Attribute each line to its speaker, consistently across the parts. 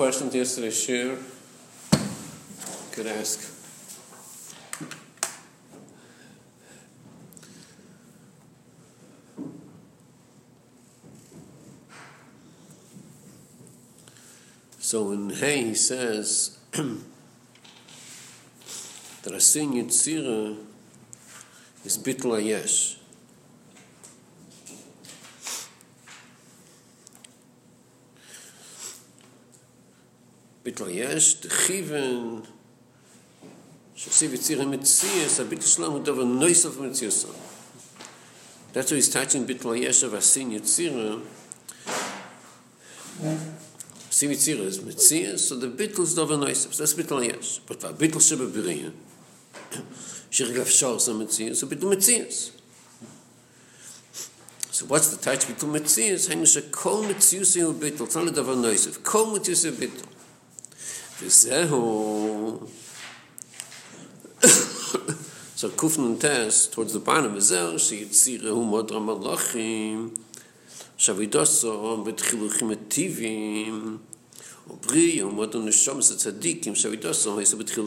Speaker 1: question to
Speaker 2: yesterday's share could ask. So in Hey he says that a sin yitzira is bitla yesh. יש דכיוון שסיב יציר המציאס, הביטל שלום הוא דבר נויסוף מציאסו. דאצו יסטאצ'ין ביטל יש ועשין יצירי, עושי וצירי זה מציאס, או דביטל זה דבר נויסוף, זה ביטל יש. פות והביטל שבבריאה, שרגל אפשר זה מציאס, הוא ביטל מציאס. So what's the touch between Metzius? Hang on, so call Metzius in a bit. It's not a different noise. Call Metzius in a bit. וזהו so kufen und tes towards the bottom is there so you see the whole mother of so we do so and we take the tivim וברי bri and we do the shom so tzadikim so we do so and we take so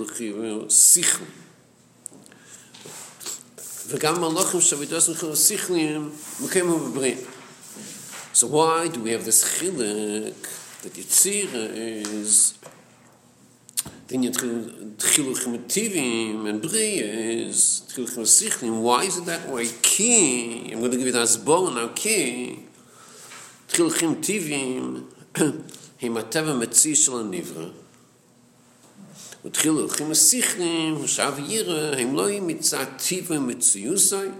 Speaker 2: we do so we bri so why do we have this chilek that you see is den jetzt trilogie mit TV mit Brie ist trilogie mit sich in why is it that way? Key i'm going to give it as bone now key trilogie mit TV im atav mit sie soll nivra. Und trilogie mit shav yir im loy mit sa TV mit sie sei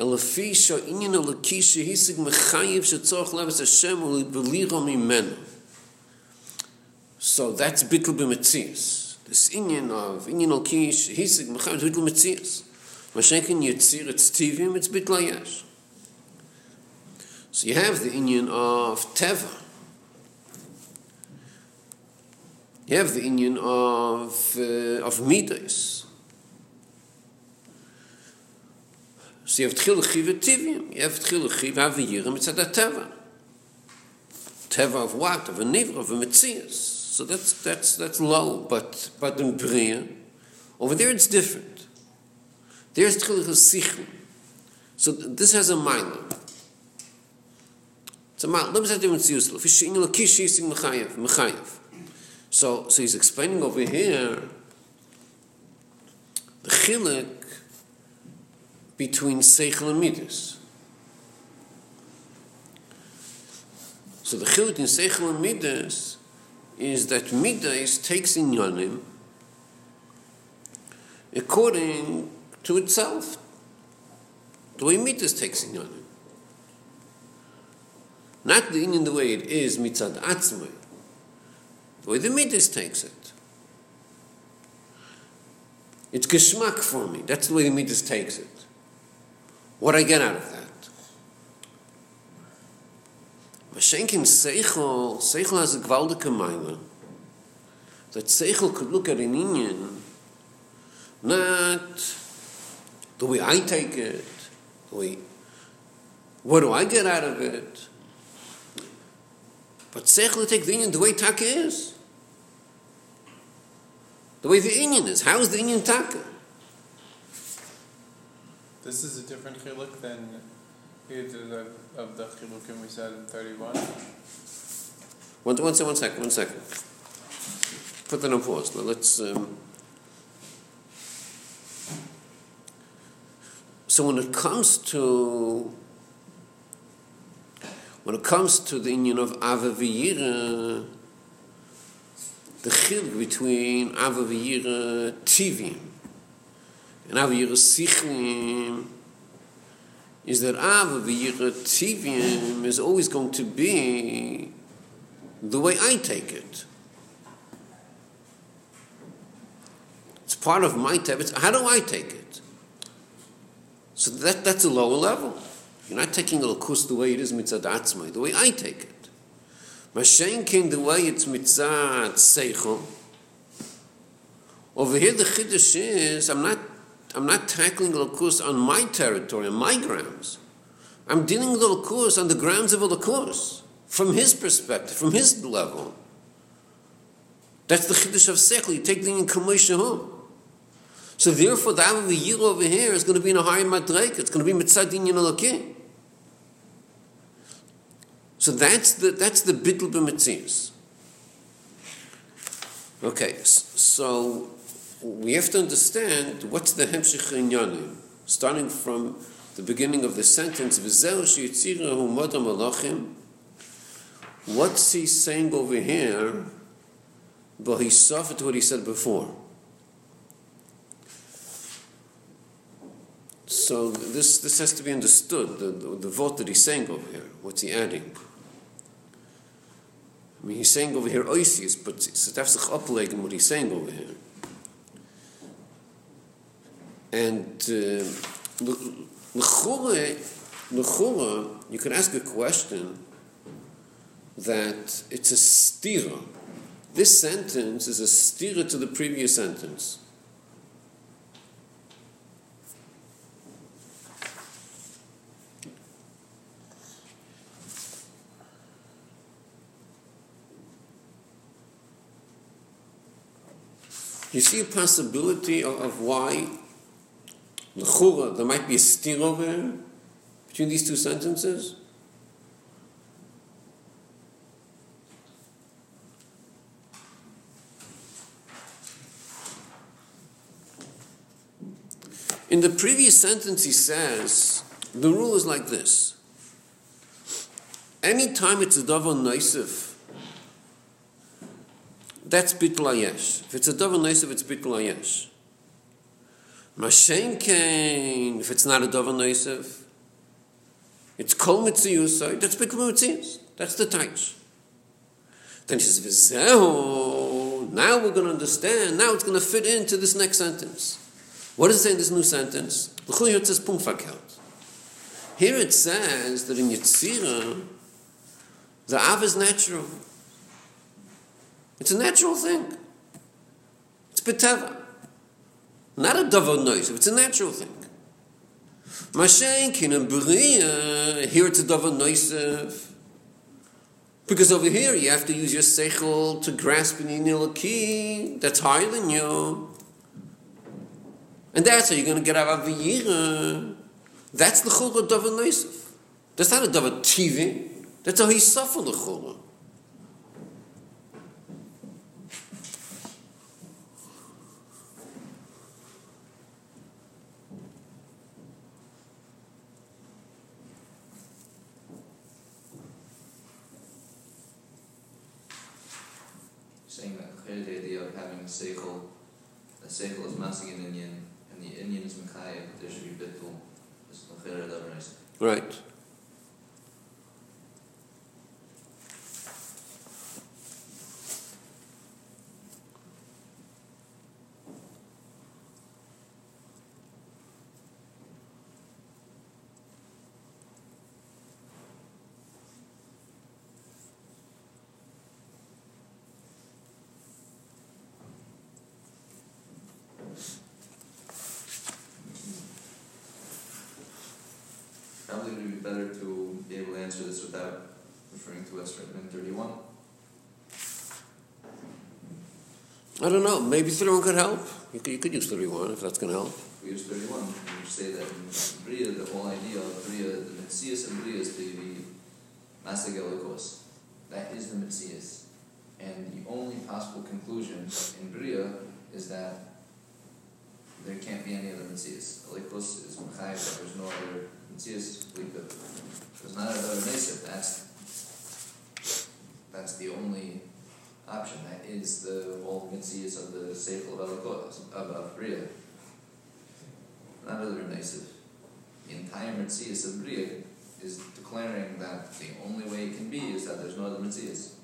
Speaker 2: אלא פי שאינינו לקי מחייב שצורך לבס השם ולהתבליר עמי So that's bitl b'metzias. This inyan of inyan al kish hisig mechayim bitl b'metzias. Mashenkin yitzir it's tivim it's bitl ayash. So you have the inyan of teva. You have the inyan of uh, of midas. So you have tchil chiv tivim. You have tchil chiv aviyirim it's at teva. Teva of what? Of a nivra, of a metzias. So that's that's that's low, but but in Bria, over there it's different. There's tchilich sichlim. So this has a mile. It's a mile. Let me say different useful. Fish in the kish is in mechayev, mechayev. So so he's explaining over here the chilik between seichel and midas. So the chilik in seichel and midas is that Midas takes in Yonim according to itself. The way Midas takes in Yonim. Not the in the way it is mitzad atzmai. The way the Midas takes it. It's geschmack for me. That's the way the Midas takes it. What I get out of Mashenkin Seichel, Seichel has a gewaldige meile. That Seichel could look at an Indian, not the way I take it, the way, what do I get out of it? But Seichel take the Indian the way Taka is. The way the Indian is. How is the Indian Taka?
Speaker 1: This is a different chiluk than either of the chilukim we said in 31.
Speaker 2: One, one, one second, one second. Put that on pause. Let's. Um, so when it comes to when it comes to the union of Ava V'yira, the chilk between Ava V'yira Tivim and Ava V'yira Sichlim is that V'yira Tivim is always going to be the way I take it. It's part of my. It's how do I take it? So that, that's a lower level. You're not taking the lakus the way it is mitzad atzmai, the way I take it. Mashenkin the way it's mitzad seichel. Over here the chiddush is I'm not I'm not tackling Elokus on my territory, on my grounds. I'm dealing with Elokus on the grounds of Elokus, from his perspective, from his level. That's the Chiddush of Sechel. You take the in home. So therefore, the Av Yir over here is going to be in a higher Madrek. It's going to be Mitzadin Yin So that's the, that's the Bittul B'Metzias. Okay, so we have to understand what's the Hemshich Inyanim, starting from the beginning of the sentence, what's he saying over here, but he suffered what he said before. So this, this has to be understood, the, the, the vote that he's saying over here, what's he adding? I mean, he's saying over here oisius, but it's in what he's saying over here. And uh, you can ask a question that it's a stira. This sentence is a stira to the previous sentence. You see a possibility of, of why L'chura, there might be a steer over there between these two sentences? In the previous sentence, he says the rule is like this. Anytime it's a davar naisif, that's bittul ayesh. If it's a davar noisav, it's bittul ayesh. Mashenkein, if it's not a davar noisav, it's kol mitziyusai, that's mitziyus. That's the taich. Then he says, v'zehu, now we're going to understand, now it's going to fit into this next sentence. What does it say in this new sentence? Here it says that in Yitzira, the Av is natural. It's a natural thing. It's beteva. Not a davar noise. It's a natural thing. Mashenkin and Beria, uh, here it's a davar noisev. Because over here you have to use your seichel to grasp an inilaki that's higher than you. And that's how you're going to get out of the. That's the chul of davar noisev. That's not a davar TV. That's how he suffered the chul.
Speaker 3: seichel, the seichel is masig in inyan, and the inyan is Mekayah, there should be bittul. It's
Speaker 2: Right.
Speaker 3: better to be able to answer this without referring to written in 31?
Speaker 2: I don't know. Maybe 31 could help. You could, you could use 31 if that's going to help.
Speaker 3: We use 31. You say that in Bria, the whole idea of Bria, the Metzias and Bria is to be Masagelikos. That is the Metzias. And the only possible conclusion in Bria is that there can't be any other Metzias. Elikos is Mechayiv, there's no other Mitzias Lika. There's not another Mesif, that's that's the only option. That is the whole Mitzias of the Sefer of Elikos, of Bria. Not other Mesif. The entire Mitzias of Bria is declaring that the only way it can be is that there's no other Mitzias.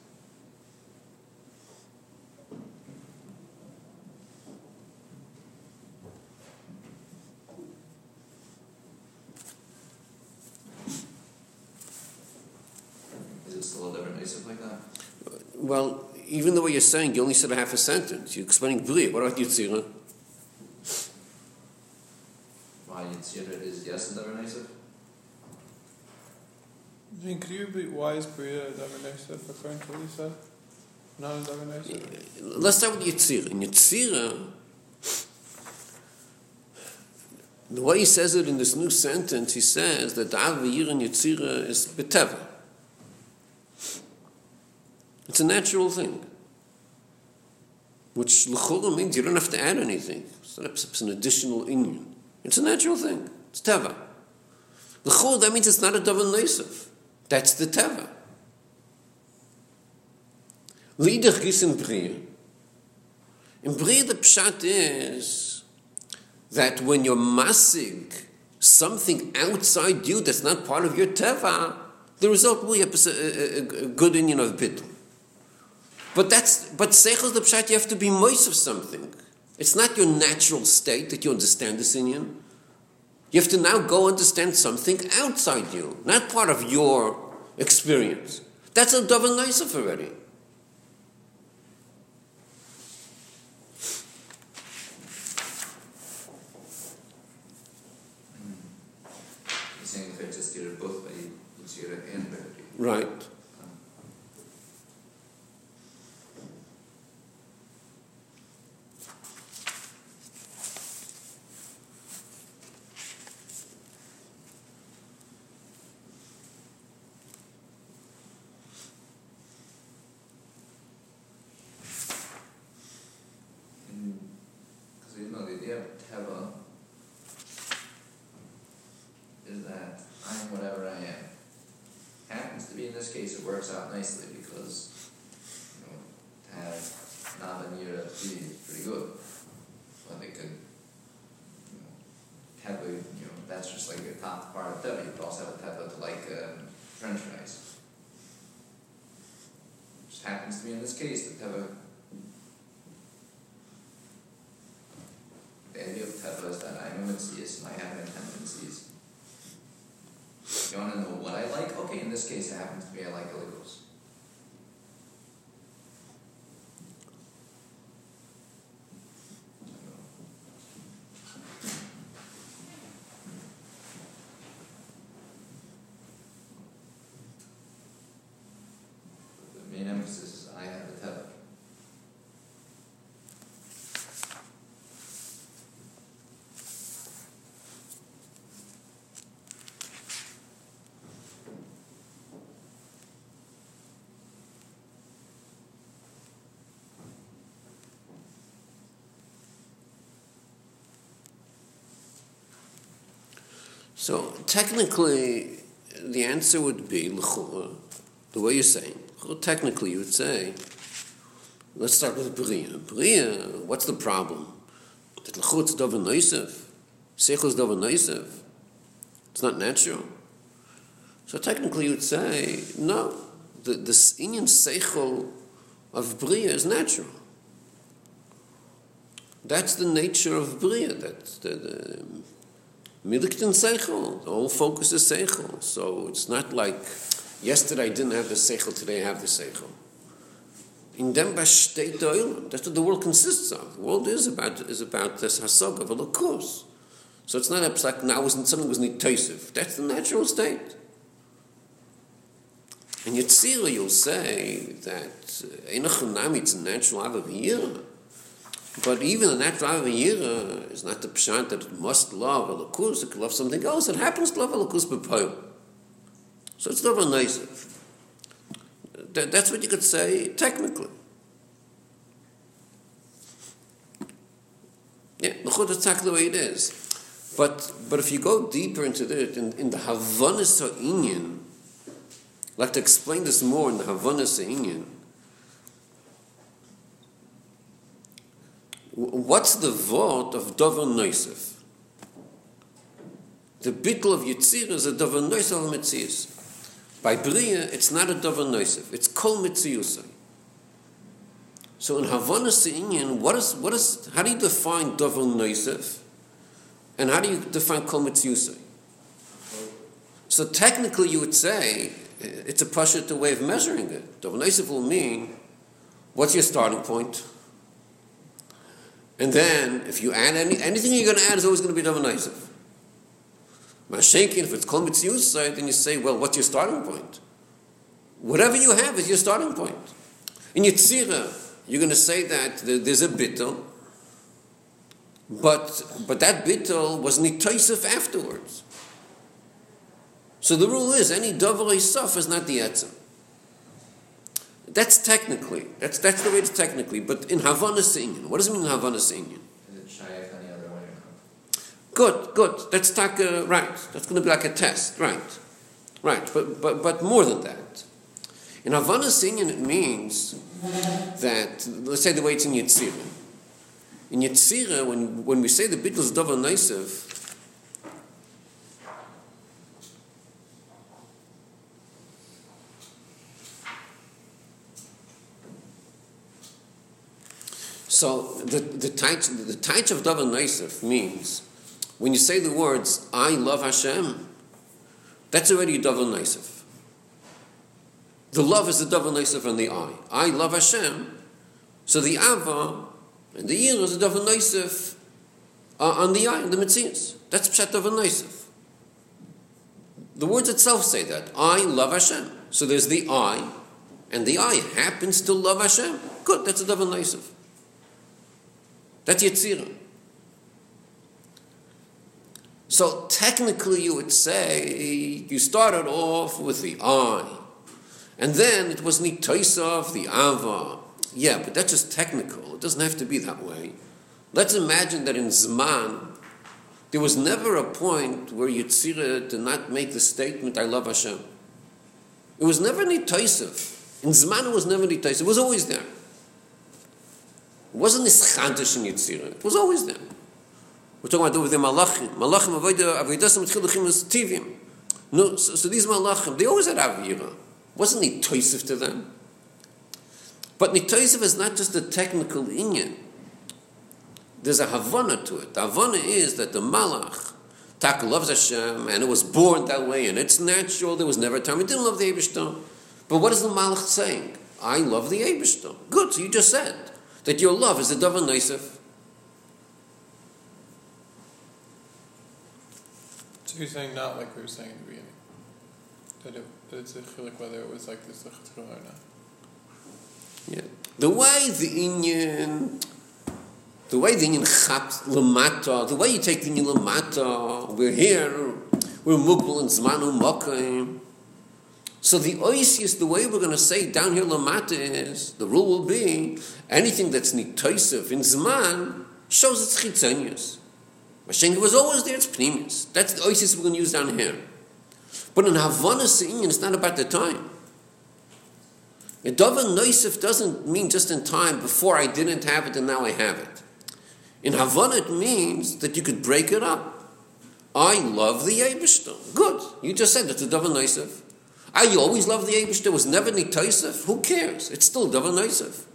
Speaker 2: Well, even the way you're saying, you only said a half a sentence. You're explaining Bria. What about Yitzira?
Speaker 3: why Yitzira is yes a davar naisiv?
Speaker 1: I mean, could you repeat why is Bria a davar naisiv according to what you said? Not a davar naisiv?
Speaker 2: Let's start with Yitzira. In Yitzira, the way he says it in this new sentence, he says that the Av Yir in Yitzira is Beteva. It's a natural thing. Which L'chora means you don't have to add anything. It's not it's an additional union. It's a natural thing. It's Teva. L'chora, that means it's not a Davar Neisef. That's the Teva. Liedach gis in Bria. In Bria, the pshat is that when you're massing something outside you that's not part of your teva, the result will be a, a, a, good union of bittul. But that's but seichel the pshat you have to be moist of something. It's not your natural state that you understand this union. You have to now go understand something outside you, not part of your experience. That's a double nice
Speaker 3: of already. He's
Speaker 2: So technically, the answer would be the way you're saying. Technically, you would say, let's start with Bria. Bria, what's the problem? That l'chura is davar noisef, seichel. It's not natural. So technically, you would say, no, the the inyan seichel of Bria is natural. That's the nature of Bria. That's the, the um, Miliktin Seichel. The whole focus is Seichel. So it's not like yesterday I didn't have the Seichel, today I have the Seichel. In dem besteht der. That's what the world consists of. The world is about is about this Hasog of a course. So it's not like now wasn't something was nitosive. That's the natural state. And Yetzirah, you'll say that uh, Einachunami, it's a natural Avaviyah. But even the natural Avaviyah is not the pshat that it must love Elokus, it can love something else. It happens to love Elokus b'poyim. So it's never nice. That, that's what you could say technically. Yeah, that's exactly the way it is. But but if you go deeper into it, in, in the Havanas Ha'inyan, I'd like to explain this more in the Havanas Ha'inyan, What's the word of Dover Noisef? The bittel of Yitzir is a Dover Noisef of Metzius. By Bria, it's not a Dover Noisef, it's Kol Metziusai. So in Havana Se'inyan, what is, what is, how do you define Dover Noisef? And how do you define Kol Metziusai? So technically you would say, it's a Pashut way of measuring it. Dover Noisef will mean, what's your starting point? And then, if you add any, anything you're going to add is always going to be Davar Naisif. Mashenkin, if it's called Mitziusai, then you say, well, what's your starting point? Whatever you have is your starting point. In Yitzira, you're going to say that there's a bittel, but, but that bittel was nitoisif afterwards. So the rule is any davar isaf is not the etzem. That's technically. That's that's the way it's technically. But in Havana Sinyan, what does it mean in Havana Sinyan?
Speaker 3: Is it shaykh any other way?
Speaker 2: Good, good. That's tak, uh, right. That's going to be like a test, right? Right. But but but more than that. In Havana Sinyan, it means that let's say the way it's in Yitzira. In Yitzira, when when we say the bittul is davar So the the taich the taich of davar naisif means when you say the words I love Hashem, that's already davar naisif. The love is the davar naisif on the I. I love Hashem, so the ava and the yir is the davar naisif on the I, in the mitzias. That's pshat davar naisif. The words itself say that I love Hashem. So there's the I, and the I happens to love Hashem. Good, that's a davar naisif. That's Yetzirah. So technically, you would say you started off with the I, and then it was Nitoisov, the Ava. Yeah, but that's just technical. It doesn't have to be that way. Let's imagine that in Zman, there was never a point where Yetzirah did not make the statement, I love Hashem. It was never Nitoisov. In Zman, it was never Nitoisov. It was always there. It wasn't this chantish in Yitzira. It was always there. We're talking about the Malachim. Malachim avodah avodasim tchiluchim is tivim. No, so, so these Malachim, they always had Avira. Wasn't he toisif to them? But Nitoisif is not just a technical inyan. There's a Havana to it. The Havana is that the Malach, Tak loves Hashem, and it was born that way, and it's natural. There was never a time he didn't love the Abishton. But what is the Malach saying? I love the Abishton. Good, so you just said that your love is a davar noisef.
Speaker 1: So you're saying not like we were saying in the beginning, that, it, that it's a chilik whether it was like this or not.
Speaker 2: Yeah. The way the Inyan, the way the Inyan chat lamata, the way you take the Inyan lamata, we're here, we're mukbal and zmanu mokayim. So the oisius, the way we're going to say down here lamata is, the rule will be, anything that's nitoisiv in zman shows it's chitzonius. Mashenga was always there, it's pneumius. That's the oisius we're going to use down here. But in Havana Seinyan, it's not about the time. A davar noisif doesn't mean just in time, before I didn't have it and now I have it. In Havana, it means that you could break it up. I love the Eibishter. Good. You just said it's a davar noisif. Ah, I always love the Abish. There was never any Taisif. Who cares? It's still Davar Naisif.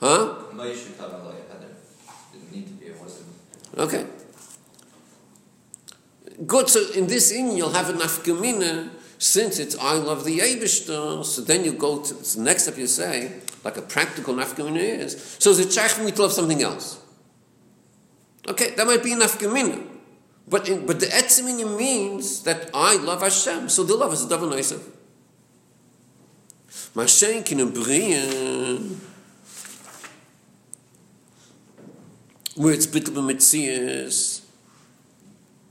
Speaker 2: Huh?
Speaker 3: Didn't need to be, it wasn't.
Speaker 2: Okay. Good. So in this in, you'll have a nafkamina. Since it's I love the Abishter, so then you go to the next step you say, like a practical nafkamina is, so is it shaykh for me to love something else? Okay, that might be nafkamina. But in, but the etziminim means that I love Hashem, so the love is davar noisav. Mashen kin briyan, where it's bittul b'metzias,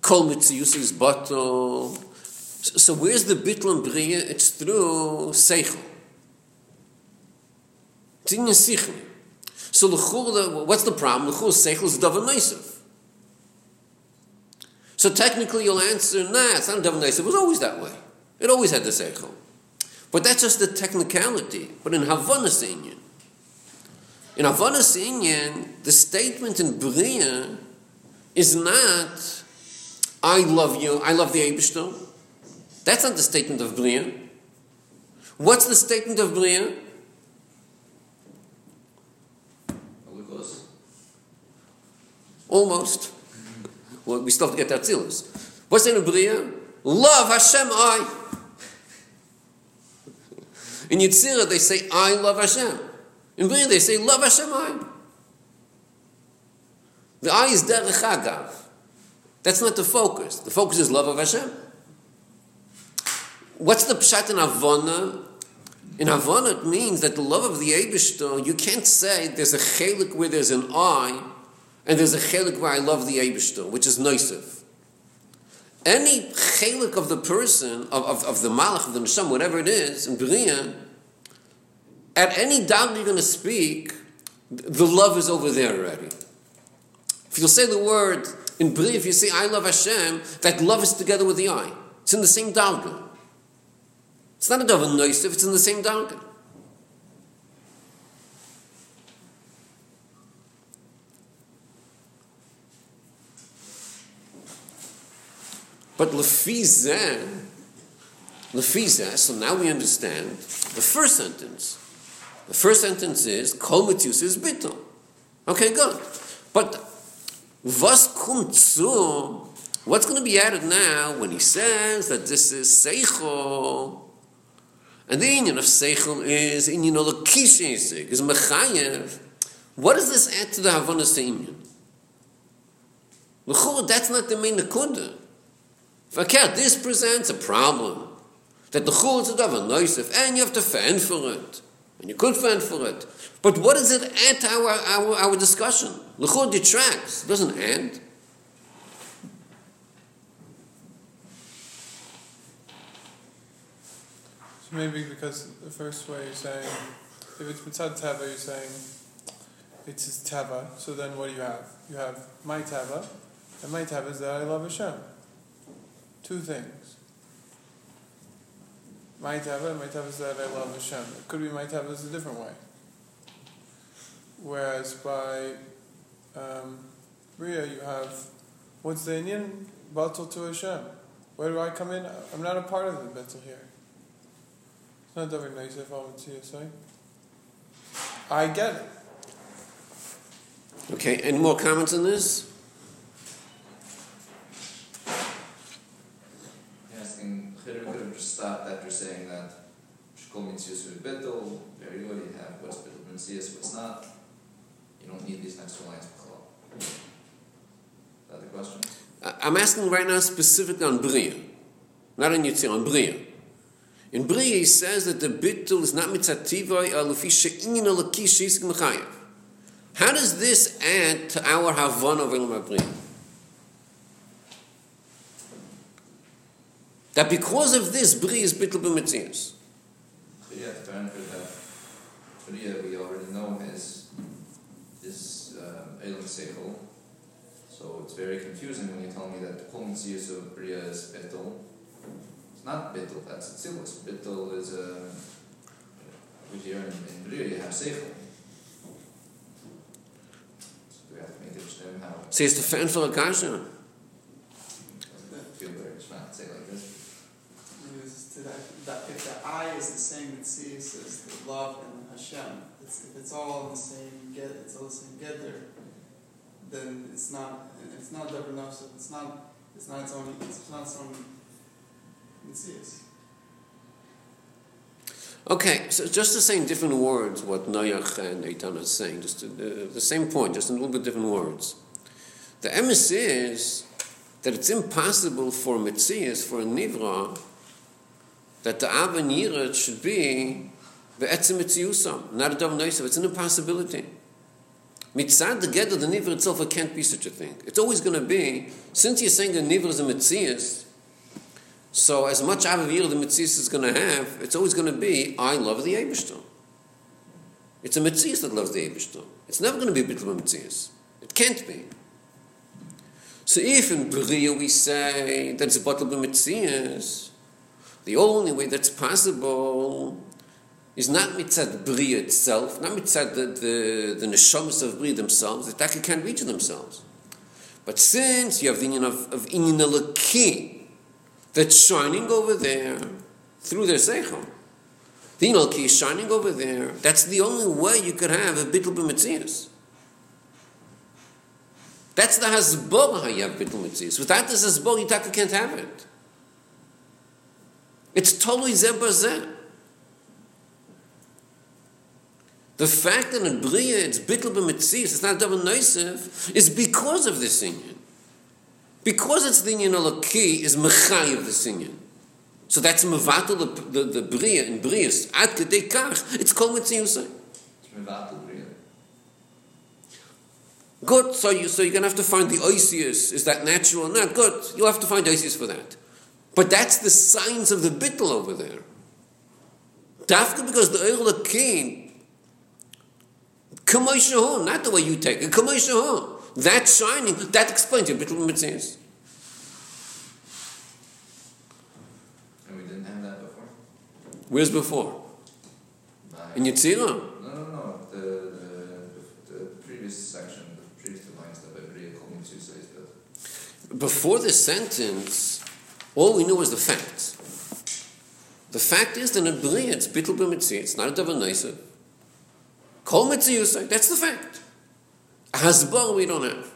Speaker 2: kol metzius is bottle. So where's the bittul and briya? It's through seichel. It's in your So l'chul, what's the problem? L'chul seichel is davar noisav. So technically you'll answer, nah, it's not Davar It was always that way. It always had the Seichel. But that's just the technicality. But in Havana Sinyan, in Havana Sinyan, the statement in Bria is not, I love you, I love the Abishton. That's not the statement of Bria. What's the statement of Bria? Almost. Well, we still have to get that Atzilus. What's in Bria? Love Hashem I. In Yitzira, they say, I love Hashem. In Bria, they say, love Hashem I. The I is Derech Agav. That's not the focus. The focus is love of Hashem. What's the pshat in Avona? In Havana, it means that the love of the Eibishter, you can't say there's a chelik where there's an I, and there's a chelik where I love the Eibishter, which is noisif. Any chelik of the person, of, of, of the malach, of the nesham, whatever it is, in Bria, at any doubt you're going to speak, the love is over there already. If you'll say the word in Bria, if you say I love Hashem, that love is together with the I. It's in the same dalga. It's not a davar noisif, it's in the same darga. But lefizeh, lefizeh, so now we understand the first sentence. The first sentence is, kol is bittul. Okay, good. But kommt zu, what's going to be added now when he says that this is seichel, and the union of Seichel is union of Lakishisig, is Mechayev. What does this add to the Havanas Union? L'chor, that's not the main Nakuda. Fakir, this presents a problem. That the Chul is a Davar Noisef, and you have to fend for it. And you could fend for it. But what does it to our, our, our discussion? L'chor detracts, it doesn't end.
Speaker 1: So maybe because the first way you're saying, if it's mitzad teva, you're saying it's his teva. So then what do you have? You have my teva, and my teva is that I love Hashem. Two things. My and my teva is that I love Hashem. It could be my teva is a different way. Whereas by um, Bria, you have what's the inyan batal to Hashem. Where do I come in? I'm not a part of the batal here. It's not very nice if I'm sign. I get it.
Speaker 2: Okay, any more comments on this?
Speaker 3: Chidr could have just stopped after saying that Shkol Mitzvus is Bittul, very good, you have what's Bittul Mitzvus, what's not. You don't need these two lines of. Is that the question?
Speaker 2: I'm asking right now specifically on Bria, not on Yitzir, on Bria. In Bria, he says that the bittul is not mitzativai alufi uh, she'inin alaki she'isik mechayev. How does this add to our Havana of Elam Bria? That because of this, Bria is bittul b'mitzias.
Speaker 3: Bria, the benefit that Bria we already know is is um, Elam Seichel. So it's very confusing when you tell me that the Kol Mitzvus of Bria is Bittul. It's not Bittul, that's Atzilus. Bittul is a which here in, in Bria you have Seichel. So we have to make it how
Speaker 2: So it's the fan for a kasha.
Speaker 3: doesn't feel very it's not say like this.
Speaker 4: is to that, that if the I is the same mitzias as the love and Hashem, it's, if it's all in the same get, it's all the same gether, then it's not, it's not double nafsa, it's not, it's not its own, it's not its own mitzias.
Speaker 2: Okay, so just to say in different words what Noach and Eitan are saying, just to, uh, the same point, just in a little bit different words. The emes is that it's impossible for Metzias, for a Nivra, that the Av should be Be'etzim Metziusam, not a Dav Noisav. It's an impossibility. Mitzad, the the Nivra itself, it can't be such a thing. It's always going to be, since you're saying the Nivra is a Metzias, so as much Avavir the Metzias is going to have, it's always going to be, I love the Eibishter. It's a Metzias that loves the Eibishter. It's never going to be a Bittul Metzias. It can't be. So if in Bria we say that it's a of Metzias, the only way that's possible is not mitzad Bria itself, not mitzad the, the, the neshamas of Bria themselves, the actually can't reach themselves. But since you have the union of, of Inyan that's shining over there through their seichel. The Inalki is shining over there. That's the only way you could have a bittul b'metzias. That's the you have bittul b'metzias. Without this hasbor, you can't have it. It's totally zeh. The fact that in Bria it's bittul b'metzias, it's not double noisef, is because of this union. Because it's the inyan alaki is mechay of the sinyan. So that's mevatel the, the, the bria in brias. Ad kedei kach, it's kol mitziyusay.
Speaker 3: It's mevatel bria.
Speaker 2: Good. So you so you're gonna have to find the oisius. Is that natural or not? Good. You'll have to find oisius for that. But that's the signs of the bittel over there. Dafka because the oil king Kamoishahu, not the way you take it. Kamoishahu. That shining, that explains your bittul mitzvahs.
Speaker 3: And we didn't have that before?
Speaker 2: Where's before? In Yitzirah?
Speaker 3: No, no, no. The, the, the previous section, the previous two lines that by Bria Kol Mitzvah says that.
Speaker 2: Before this sentence, all we knew was the facts. The fact is that in Bria, it's bittul b'mitzvah. It's not a davar nicer. Kol mitzvah, that's the fact. Hasbar we don't have.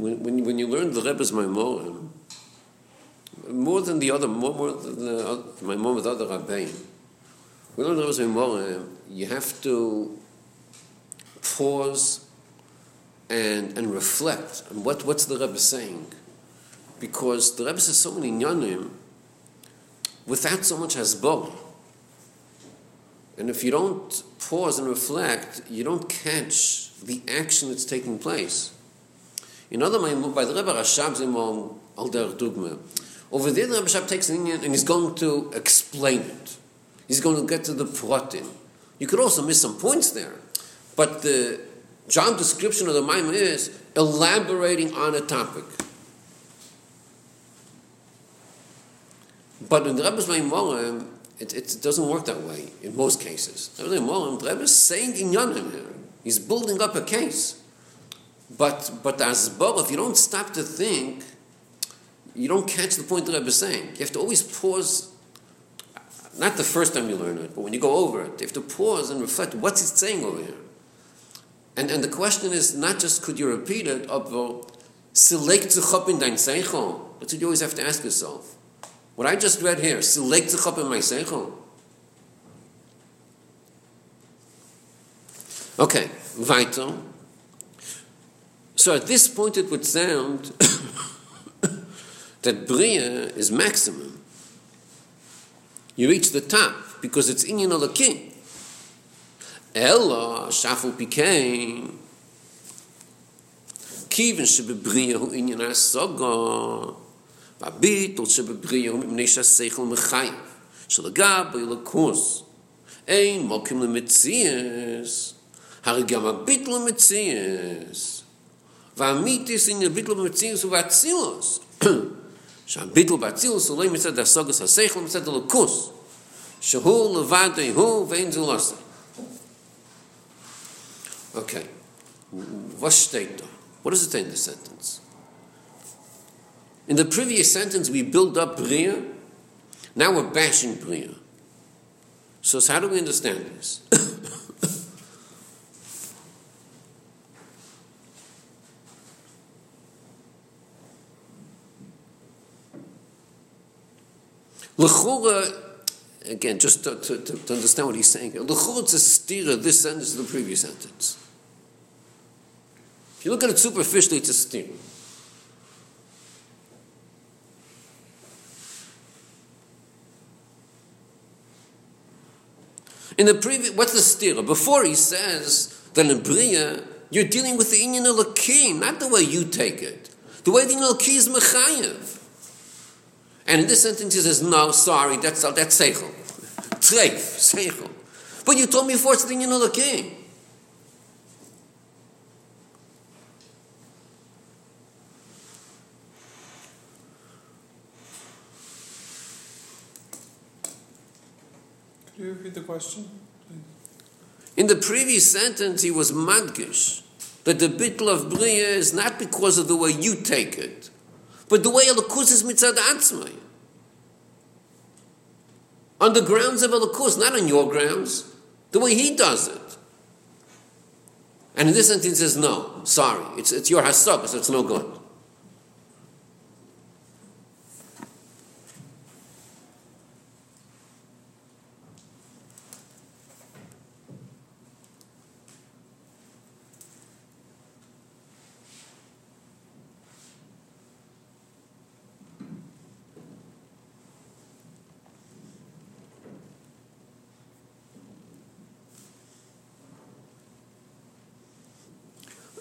Speaker 2: When, when, when you learn the Rebbe's Maimorim, more than the other, more, more than the other, with other Rabbein, when you learn the Rebbe's Maimorim, you have to pause and, and reflect on what, what's the Rebbe saying. Because the Rebbe says so many nyanim without so much hasbah. And if you don't pause and reflect, you don't catch the action that's taking place. In other words, by the Rebbe Rashab Zimon al der Dugma, over there the Rebbe Rashab takes an inyan and he's going to explain it. He's going to get to the protein. You could also miss some points there, but the job description of the Maimon is elaborating on a topic. But in the Rebbe's Maimon, it, it doesn't work that way in most cases. The Rebbe is saying inyanim here. He's building up a case. But but as Bob, if you don't stop to think, you don't catch the point the Rebbe is saying. You have to always pause. Not the first time you learn it, but when you go over it, you have to pause and reflect. What's it saying over here? And and the question is not just could you repeat it, but select in dein seichel. That's what you always have to ask yourself. What I just read here, select in my seichel. Okay, weiter. So at this point, it would sound that Bria is maximum. You reach the top because it's Inyan Olakim. Ella, Shaful Pikein, Kivin שבבריאה הוא עניין הסוגו, והביטול שבבריאה הוא מפני שהשכל מחייב, שלגבי לקוס, אין מוקים למציאס, הרי גם הביטול למציאס, והמיתיס אין הביטול במציאס ובאצילוס, שהביטול באצילוס הוא לא מצד הסוגוס השכל, מצד הלקוס, שהוא לבד הוא ואין זו לעשה. Okay. Was steht da? What does it say in this sentence? In the previous sentence, we build up Bria. Now we're bashing Bria. So, so how do we understand this? L'chura, again, just to, to, to understand what he's saying here, l'chura stira, this sentence to the previous sentence. If you look at it superficially, it's a stira. In the previous, what's the stira? Before he says that in Bria, you're dealing with the Inyan Elokim, not the way you take it. The way the Inyan Elokim is Mechayev. And in this sentence he says, no, sorry, that's, that's Seichel. Treif, Seichel. But you told me first before it's the Inyan Elokim.
Speaker 1: Could you repeat the question?
Speaker 2: In the previous sentence, he was madgish that the bittul of bria is not because of the way you take it, but the way Elokus is mitzad atzmai. On the grounds of Elokus, not on your grounds. The way he does it. And in this sentence, says, no, sorry, it's, it's your hasag, so it's no good.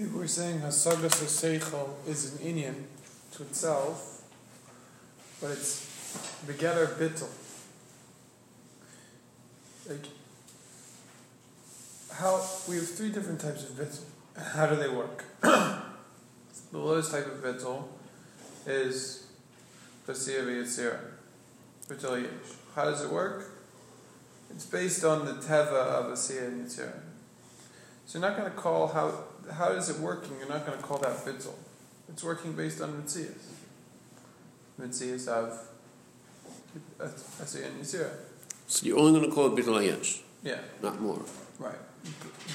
Speaker 1: If we're saying Hasagas Seichel is an Inyan to itself, but it's Begetter Bittel. Like, how, we have three different types of Bittel. How do they work? the lowest type of Bittel is Basiya V'Yitzira, Bittel Yesh. How does it work? It's based on the Teva of Basiya and Yitzira. So you're not going to call how how is it working? You're not going to call that bitzel. It's working based on mitzias. Mitzias have Asiya and Yisira.
Speaker 2: So you're only going to call it Bittul Hayesh,
Speaker 1: Yeah,
Speaker 2: not more.
Speaker 1: right.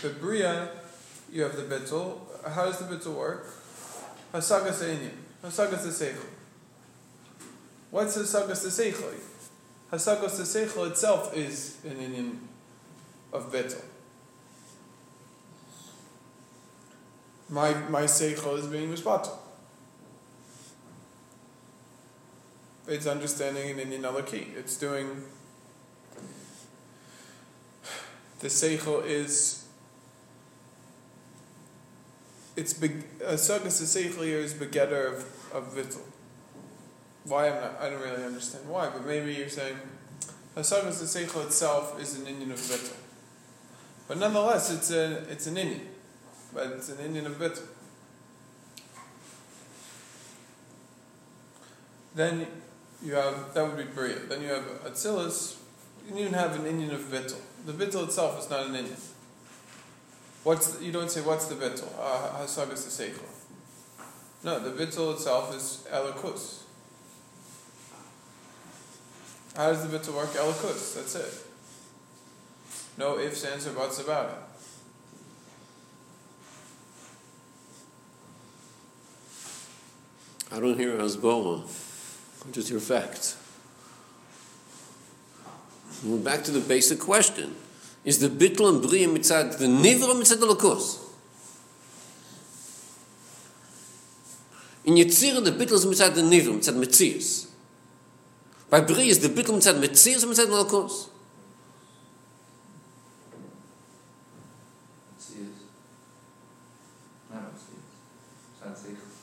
Speaker 1: The Bria, you have the bitzel. How does the bitzel work? Hasagas Einyan. Hasagas Seichel. What's Hasagas Seichel? Hasagas Seichel itself is an inyan of bitzel. My my seichel is being mishpatel. It's understanding an inyan key. It's doing. The seichel is. It's big. A sagas seichel here is begetter of of vittel. Why I'm not. I don't really understand why, but maybe you're saying. Hasagas the seichel itself is an inyan of vittel, but nonetheless, it's a it's an inyan but it's an inyan of bit. Then you have that would be Bria. Then you have Atzilus. You can even have an inyan of Vittel. The Vittel itself is not an inyan. What's the, you don't say what's the Vittel? Uh, Hasagas the Seichel. No, the Vittel itself is Elikus. How does the Vittel work? Elikus. That's it. No ifs, ands, or buts about it.
Speaker 2: I don't hear Hasbara. I just hear facts. We're back to the basic question. Is the bittul and bria mitzad the nivra mitzad the lakos? In Yetzirah, the bittul is mitzad the nivra, mitzad metzias. By bria is the bittul mitzad metzias mitzad the lakos?
Speaker 3: Mitzias. Not Mitzias. It's not Seichel.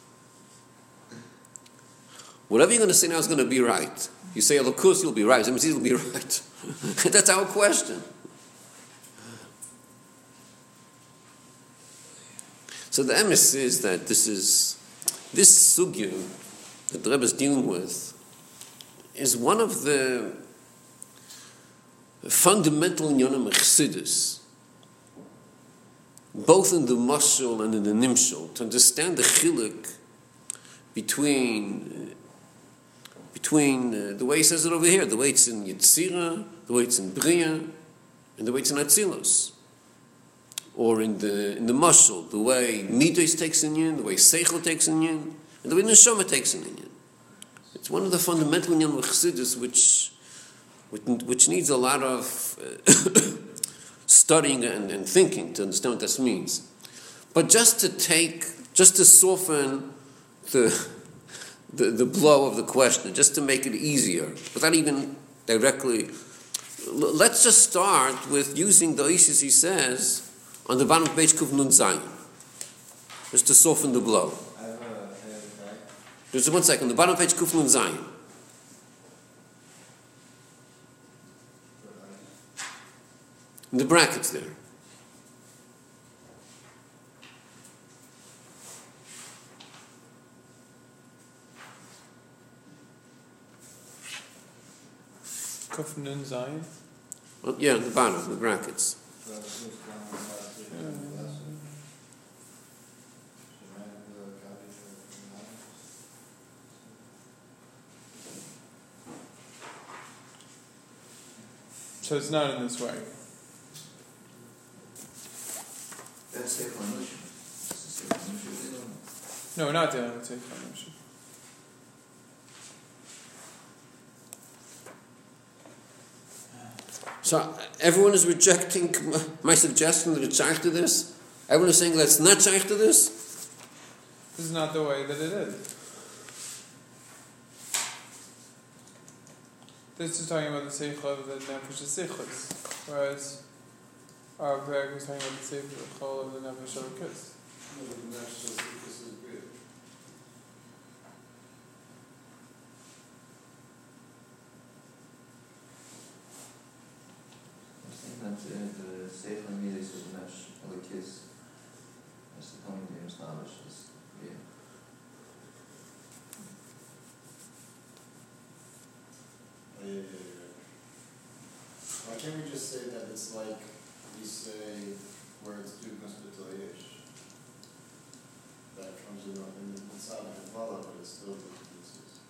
Speaker 2: Whatever you're going to say now is going to be right. You say Elokus, you'll be right. So Metzias will be right. That's our question. So the emes is that this is this sugya that the Rebbe is dealing with is one of the fundamental of Chassidus, both in the mashal and in the nimshal, to understand the chiluk between between uh, the way he says it over here, the way it's in Yetzira, the way it's in Bria, and the way it's in Atzilus. Or in the in the muscle, the way Midas takes in yin, the way Seichel takes in yin, and the way Neshama takes in yin. It's one of the fundamental yin Chassidus which, which, which needs a lot of uh, studying and, and thinking to understand what this means. But just to take, just to soften the the, the blow of the question, just to make it easier, without even directly Let's just start with using the ISIS he says on the bottom of page Kuf Nun Zayin, just to soften the blow. Just one second, the bottom page Kuf Nun Zayin. In the brackets there.
Speaker 1: Kuf Nun Zayin.
Speaker 2: Oh, yeah, in the bottom, the brackets.
Speaker 5: So this was down last week,
Speaker 1: Yeah.
Speaker 5: last week. She ran the copy of the
Speaker 1: So it's not in this way.
Speaker 3: That's the explanation. The explanation.
Speaker 1: No, we're not dealing with Sefer
Speaker 2: So everyone is rejecting my suggestion that it's shaykh to this? Everyone is saying that's not shaykh to this?
Speaker 1: This is not the way that it is. This is talking about the Seichel of the Nefesh Seichlis, whereas our Greg was talking about the Seichel of the Nefesh Elikis.
Speaker 5: No, but that's just because it's good.
Speaker 3: I think that uh, the Seichel Midas is Mesh Elikis. That's the point here, Slavish is, yeah.
Speaker 5: Oh, yeah, yeah, yeah. Why can't we just say that it's like we say words do Mesopotamish? That comes in, in the inside of the Kabbalah, but it's still the pieces.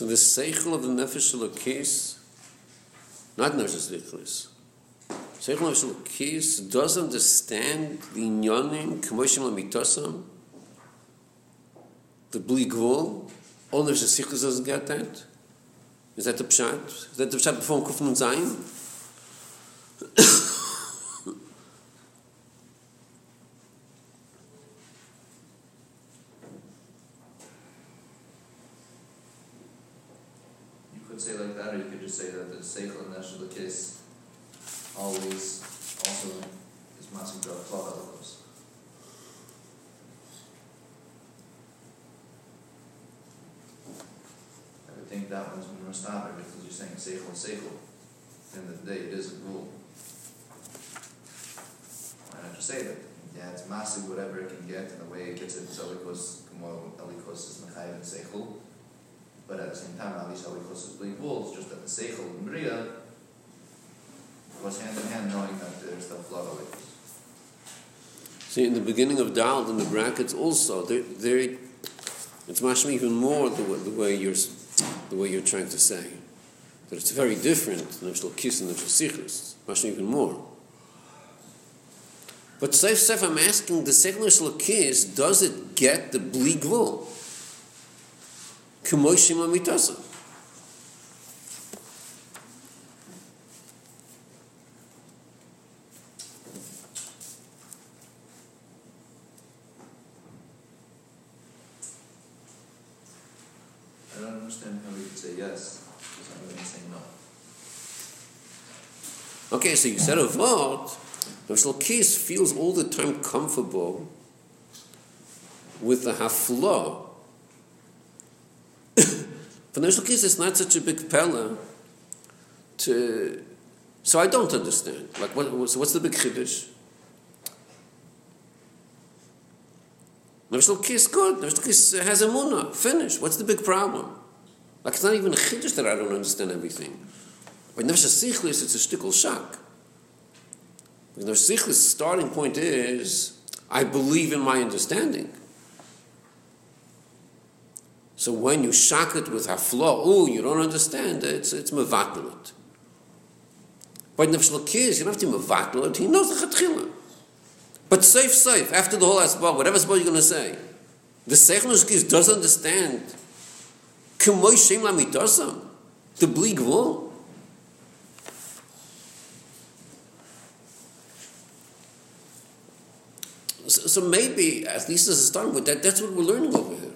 Speaker 2: So the seichel of the nefesh elokis, not nefesh elokis, seichel of nefesh elokis does understand the inyanim k'moshim l'mitosam, the bli gvul, all nefesh elokis doesn't get that. Is that the pshat? Is that the pshat before Kuf Nun Zayin?
Speaker 3: You're saying Seichel, Seichel. At the day, it is a rule. Why not just say that? Yeah, it's massive, whatever it can get, and the way it gets it, it is Elikos, Kamo Elikos is Mechayiv and Seichel. But at the same time, least Elikos is bleak wolves, just that the Seichel and Bria goes hand in hand knowing that there's the flood Elikos.
Speaker 2: See, in the beginning of Dal, in the brackets also, they're, they're, it's mashma even more the the way you're the way you're trying to say that it's very different. Nefesh elokis and nefesh sichus, mashma even more. But Seif Seif, I'm asking, the seichel nefesh elokis, does it get the gvul? K'moshim amitasa.
Speaker 3: I don't understand how we could say yes, because I'm going to say no.
Speaker 2: So you said a vort. Nefesh elokis feels all the time comfortable with the hafla For Lakis, it's not such a big pella to. So I don't understand. Like, what, so what's the big chiddush? Nefesh Lakis, good. Lakis has a munah. Finish. What's the big problem? Like, it's not even a chiddush that I don't understand everything. But Nefesh it's a shtickle shock. Nefesh Sichlis' starting point is, I believe in my understanding. So when you shock it with hafla, oh, you don't understand, it's, it's mevatlet. But Nefesh Lakiz, you don't have to mevatel it, he knows the chatchila. But safe, safe, after the whole asbah, whatever asbah you're going to say, the Lakiz does understand, k'moy shem lamitosam, the bleak wall. So, so maybe, at least as a starting point, that, that's what we're learning over here.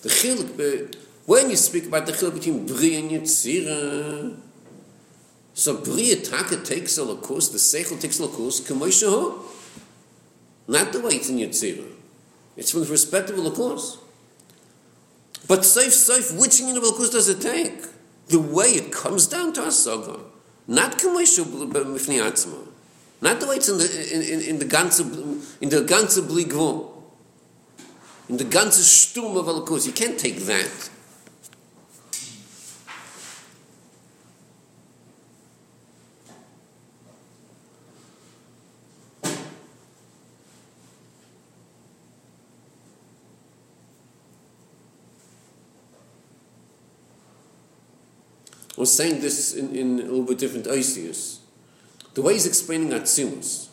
Speaker 2: The chiluk, when you speak about the chiluk between Bri and Yetzirah, so Bri Taka takes a lakus, the Seichel takes a lakus, k'moishahu. Not the way it's in Yetzirah. It's from the perspective of lakus. But safe, safe, which in lakus does it take? The way it comes down to Asaga. Not k'moishahu b'mifni atzma. Not the way it's in the in, in, in the ganze in the ganze bligvo. In the ganze sturm of Alakus. You can't take that. Was saying this in, in a little bit different Isis. The way he's explaining Atzilus.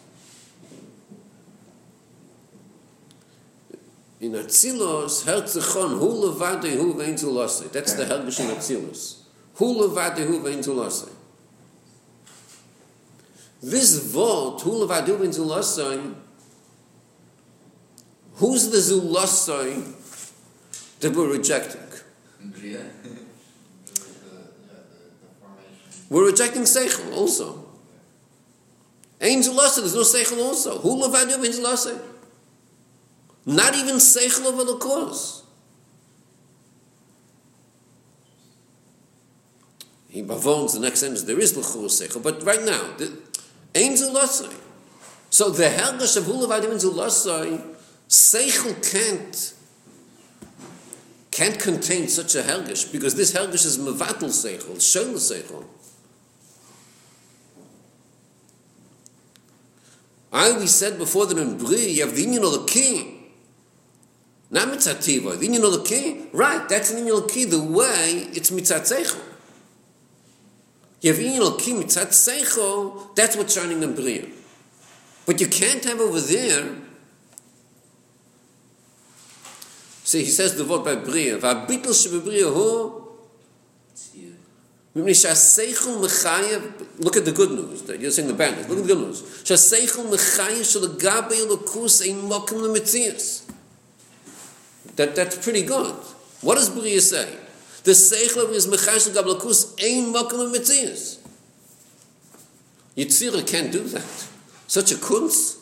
Speaker 2: In Atzilus, Herzichon, hu levade hu vein zu lasse. That's the Hergish in Atzilus. Hu levade hu vein zu lasse. This vort, hu levade hu vein zu lasse, who's the zulasse that we're rejecting? We're rejecting Seichel also. Ein Zulasa, there's no Seichel also. Who levadu Ein Zulasa? Not even Seichel of course. He bavons the next sentence, there is L'chur Seichel, but right now, the, Ein Zulasa. So the Helgash of Hu levadu Ein Zulasa, Seichel can't can't contain such a Helgash, because this Helgash is Mevatel Seichel, Shol Seichel. I we said before that in Bri, you have the Inyan of the king. Not mitzativa. The Inyan of the king, right, that's an Inyan of the king, the way it's mitzatzecho. You have Inyan of the king, mitzatzecho, that's what's shining in Bri. But you can't have over there, see, he says the word by Bri, v'abitul shebebri hu,
Speaker 3: Tzir.
Speaker 2: Look at the good news, you're saying the bad news, look at the good news. That, that's pretty good. What does Bria say? The seichel is mechayev shalagabe elokus ein mokim lemetzias. Yitzira can't do that. Such a kunz.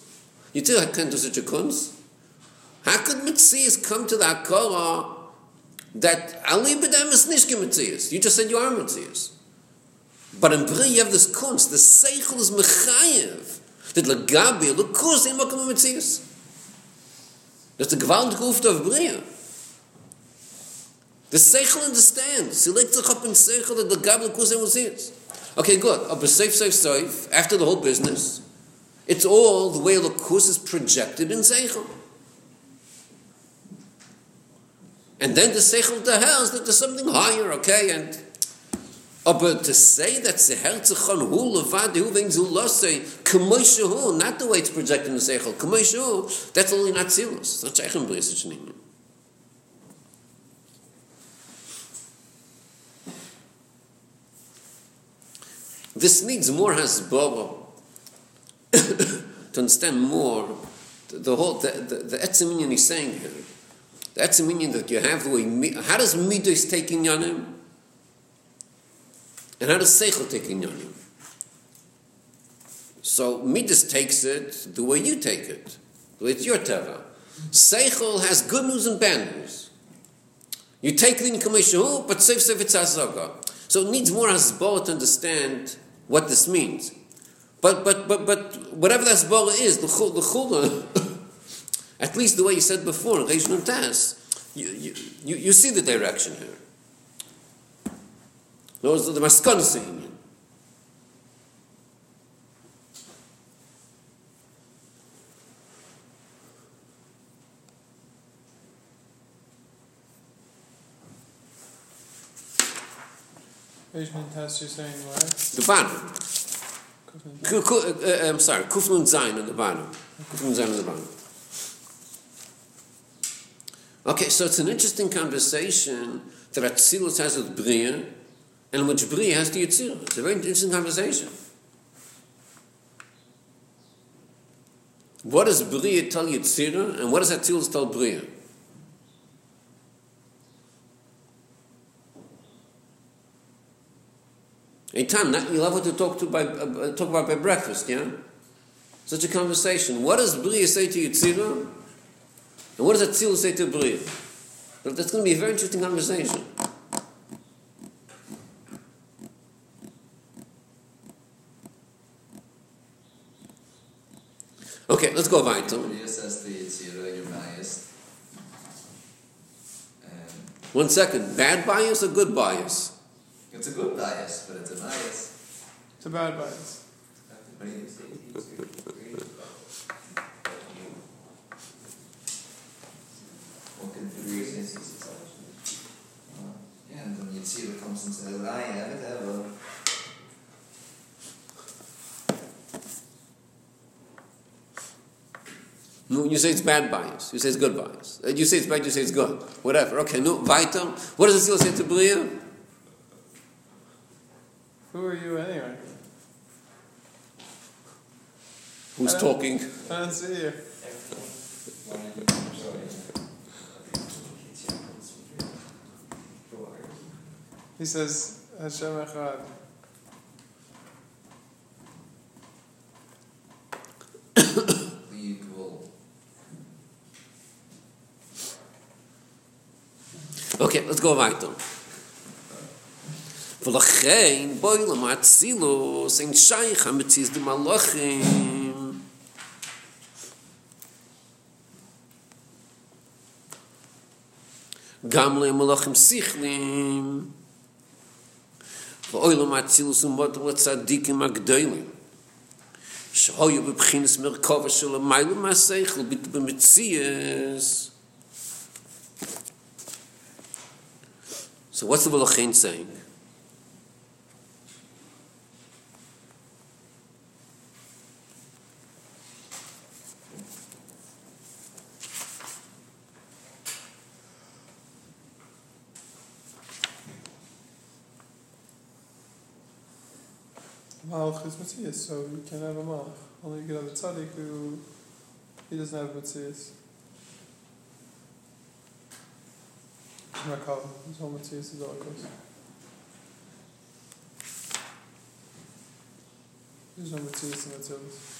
Speaker 2: Yitzira can't do such a kunz. How could Metzias come to the Akara that Ali B'dam is Nishke Metzias? You just said you are Metzias. But in Bri you have this kunst, the Seichel is Mechayev, that Lagabi, Lukus, Ein Mokum Metzias. That's the Gewalt Guft of Bria. The Seichel understands. He sich up in Seichel that Lagabi, Lukus, Ein Metzias. Okay, good. Up a safe, safe, safe, after the whole business, it's all the way Lukus is projected in Seichel. And then the Seichel de Herz, that? There's something higher, okay, and... Oh, Aber to say that the Herz of Chon, who levad, who vengz, who lo say, k'moy shuhu, not the way it's projected in the Seichel, k'moy Hu, that's only not serious. So it's a chen b'ri. This needs more hasbara to understand more the whole the the, the is saying here The etzem inyan that you have the way how does midas take in yanim, and how does seichel take in yanim? So midas takes it the way you take it, the it's your teva. Seichel has good news and bad news. You take the Kameshahu, but Seif Seif it's Azaga. So it needs more Hasbah to understand what this means. But, but, but, but whatever the Hasbah is, the the Chula, at least the way you said before, Reish Nun you, you, you, see the direction here. Those are the Maskonsi.
Speaker 1: Asian test you're saying?
Speaker 2: The bottom. Ku- ku- uh, uh, I'm sorry, Kufnun Zayin on the bottom. Kufnun Zayin on the bottom. Okay, so it's an interesting conversation that Atzilus has with Bria, and which Bria has to Yitzir. It's a very interesting conversation. What does Bria tell Yitzira, and what does Atzilus tell Bria? A time not you'll have what to talk to by uh, talk about by breakfast, yeah. Such a conversation. What does Bria say to Yitzira, and what does Atzilus say to Bria? But that's going to be a very interesting conversation. Okay, let's go weiter.
Speaker 3: Bria to Yitzira, you're biased. And
Speaker 2: One second. Bad bias or good bias?
Speaker 3: it's a good bias, but it's a bias.
Speaker 1: It's a bad bias.
Speaker 3: What do you say? What can Bria say? Uh, Yeah, and then Yitzira comes and says, I have it ever.
Speaker 2: No, you say it's bad bias. You say it's good bias. Uh, You say it's bad. You say it's good. Whatever. Okay. No. Weiter. What does Atzilus say to Bria?
Speaker 1: Who are you anyway?
Speaker 2: Who's
Speaker 1: Uh,
Speaker 2: talking?
Speaker 1: I don't see you. He says Hashem Echad.
Speaker 2: Okay, let's go weiter. ולכן, בואי למאצילוס, אין שייך המציז די מלאכים. גם למלאכים שכלים. ואוי למאצילוס ומות לצדיקים הגדולים. שהיו בבחינס מרכבה של המיילו מהשכל, במציאס. So what's the Malachin saying?
Speaker 1: Malach is Matthias, so you can have a Malach. Only you can have a tzaddik who he doesn't have Matthias. Makal, his whole Matthias is all it goes. There's no Matthias in Matthias.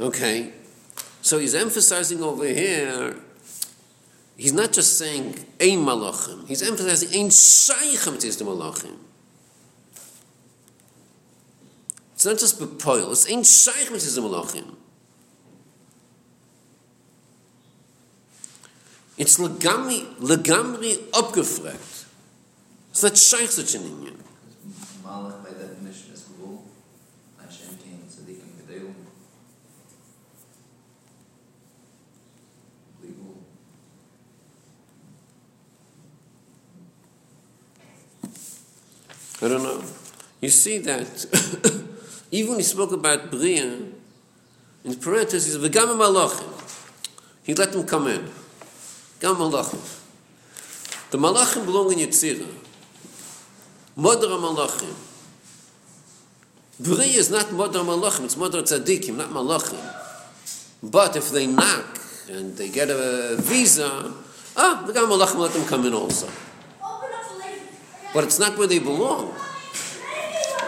Speaker 2: Okay. So he's emphasizing over here, he's not just saying ein malachim, he's emphasizing ein shaykhem tis the malachim. It's not just bepoil, it's ein shaykhem tis the malachim. It's legamri, legamri abgefragt. It's not shaykh such an inyan.
Speaker 3: Malach by definition is Gvul. Hashem came tzaddikim gedolim. Legal.
Speaker 2: I don't know. You see that even when he spoke about Bria, in parentheses, v'gam malachim, he let them come in. Malachim. The malachim belong in Yitzira. Modar malachim. Bria is not modar malachim, it's modar tzaddikim, not malachim. But if they knock and they get a visa, ah, v'gam malachim let them come in also. But it's not where they belong.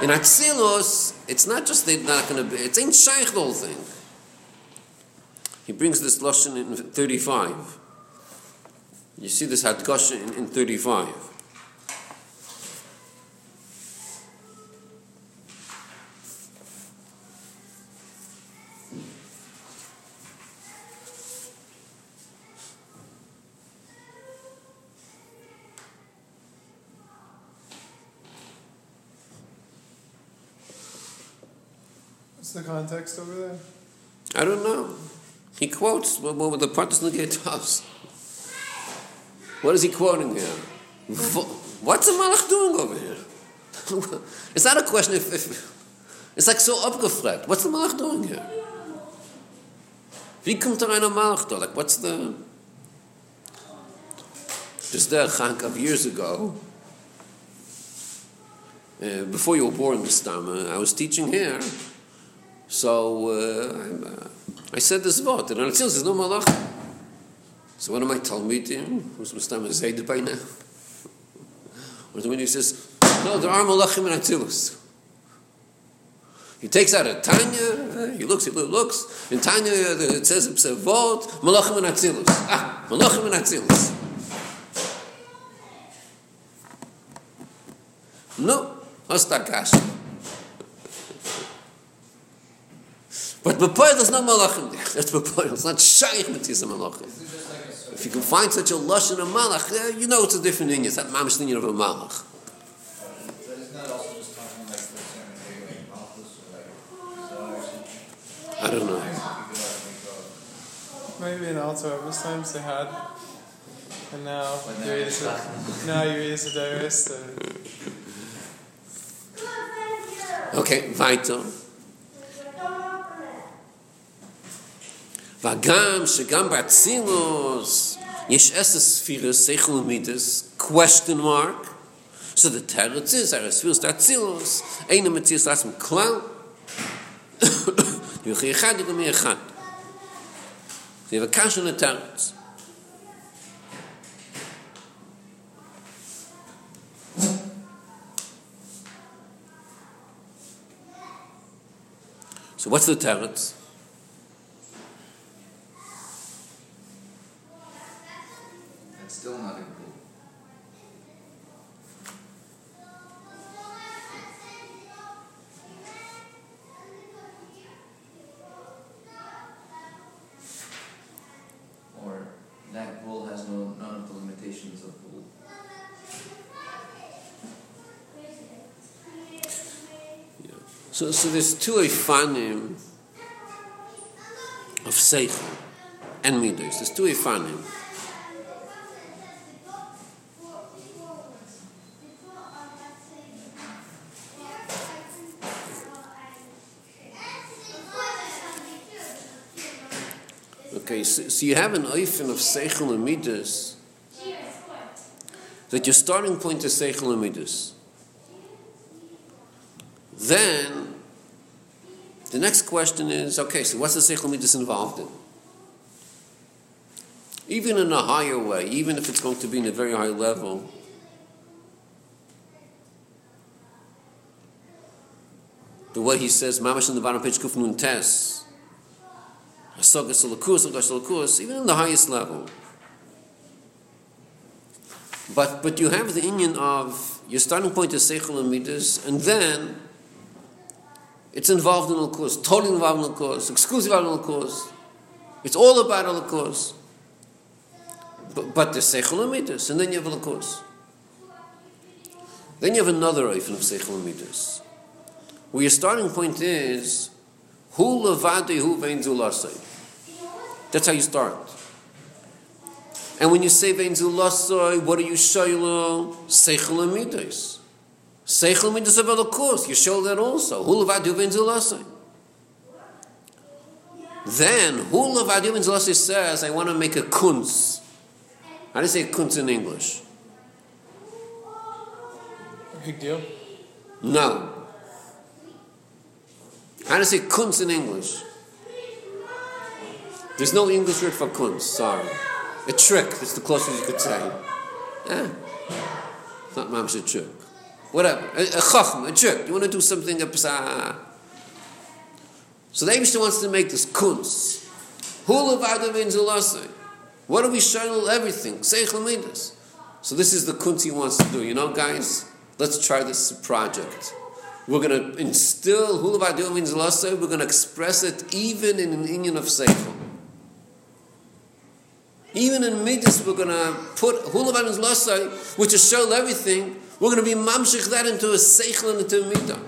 Speaker 2: In Atsilos, it's not just they're not going to be, it's ain't shaykh the whole thing. He brings this lesson in 35. You see this Hadgasha in, in 35.
Speaker 1: What's the context over there?
Speaker 2: I don't know. He quotes what, what the part doesn't get to us. What is he quoting here? What's the Malach doing over here? it's not a question if, if it's like so upgefleckt. What's the Malach doing here? Wie kommt da rein am Malach da? Like what's the just there Chankav years ago uh, before you were born this I was teaching here so uh, I'm, uh, I said this word, and it says no malach. So one of my Talmidim, who's Mustam Zayd by now, or the he says, no, there are malachim in Atzilus. He takes out a Tanya, he looks, he looks, in Tanya it says it's a word, malachim in Atzilus. Ah, malachim in Atzilus. No, Ostakash. But Bepoil there's no malachim there. That's Bepoil. It's not shaykh mitzvah malachim. If you can find such a lush in a malach, you know it's a different thing. It's not mamish thing of a malach.
Speaker 5: So isn't that also just talking like the certain day, like Malchus or like Zohar?
Speaker 2: I don't know.
Speaker 1: Maybe in Alter Rebbe's times they had. And now
Speaker 3: But now
Speaker 1: you're
Speaker 3: it's
Speaker 1: either, now you're either
Speaker 2: Okay, weiter. וגם שגם באצילוס יש אסס ספירס סייכל ומידס question mark. So the terrors is er are spheres that zilos eine mit sich lassen klar du
Speaker 3: ge gad du mir אחד. sie wir kaschen der terrors so what's the terrors
Speaker 2: So, so there's two ifanim of seichel and midos. There's two ifanim. Okay, so, so you have an ifan of seichel and midos that your starting point is seichel and midos. Then the question is okay, so what's the Seichel Midas involved in? Even in a higher way, even if it's going to be in a very high level, the way he says, Mamash on the bottom page, Kuf Nun Tes, even in the highest level. But, but you have the inyan of your starting point is Seichel and Midas, and then it's involved in course, totally involved in course, exclusive in course. It's all about course. But, but the Seichel and Midas, and then you have course. Then you have another Eifin of Seichel and Midas, where your starting point is Hu levade hu vein zulasai. That's how you start. And when you say vein zulasai, what are you shaylo? Seichel and Midas. Seichel midas course. You show that also. Hu levad hu vein zulasai. Then Hu levad hu vein zulasai says, I want to make a kunz. How do you say kunz in English?
Speaker 1: big deal.
Speaker 2: No. How do you say kunz in English? There's no English word for kunz, sorry. A trick, that's the closest you could say. Eh? It's not mamish a trick. Whatever. A, a chacham, a trick. You want to do something, a psa. So the Abishta wants to make this kunz. Hula vada means. What do we show everything? Seichel Midas. So this is the kunz he wants to do. You know, guys, let's try this project. We're going to instill means Lasai, we're going to express it even in an union of Seichel. Even in Midas, we're going to put means Lasai, which is show everything, we're going to be mamshich that into a Seichel and into a Midah.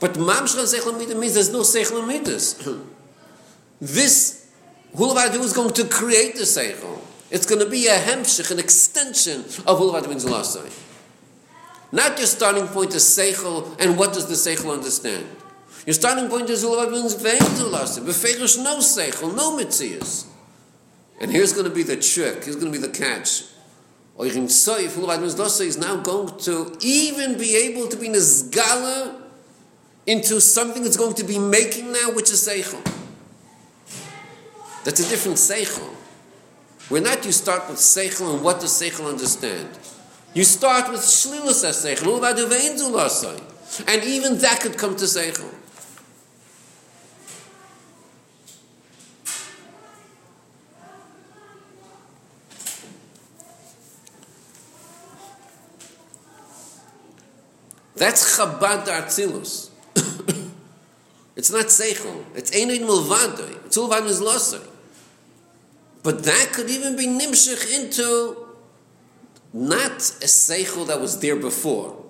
Speaker 2: But mamshich and Seichel and means there's no Seichel and this Hulavadio is going to create the Seichel. It's going to be a hemshich, an extension of Hulavadio means Lasai. Not your starting point is Seichel, and what does the Seichel understand? Your starting point is Hulavad means Ve'enzulasai. Befeirish no Seichel, no Mitzias. And here's going to be the trick, here's going to be the catch. Oirim Soif, is now going to even be able to be Nizgala into something that's going to be making now, which is Seichel. That's a different Seichel. We're not, you start with Seichel, and what does Seichel understand? You start with Shlilus HaSeichel, and even that could come to Seichel. That's Chabad Atzilus. it's not Seichel. It's Einin Mulvadoi. It's Ulvad Mizlosai. But that could even be Nimshich into not a seichel that was there before,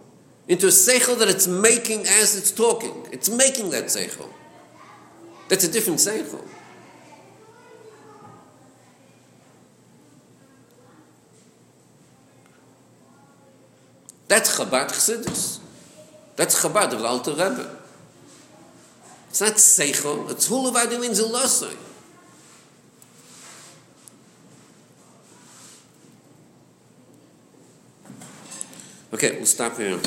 Speaker 2: into a seichel that it's making as it's talking. It's making that seichel. That's a different seichel. That's Chabad Chassidus. That's Chabad of the Alter Rebbe. It's not seichel. It's hulavadim in zelasai. Okay, we'll stop here.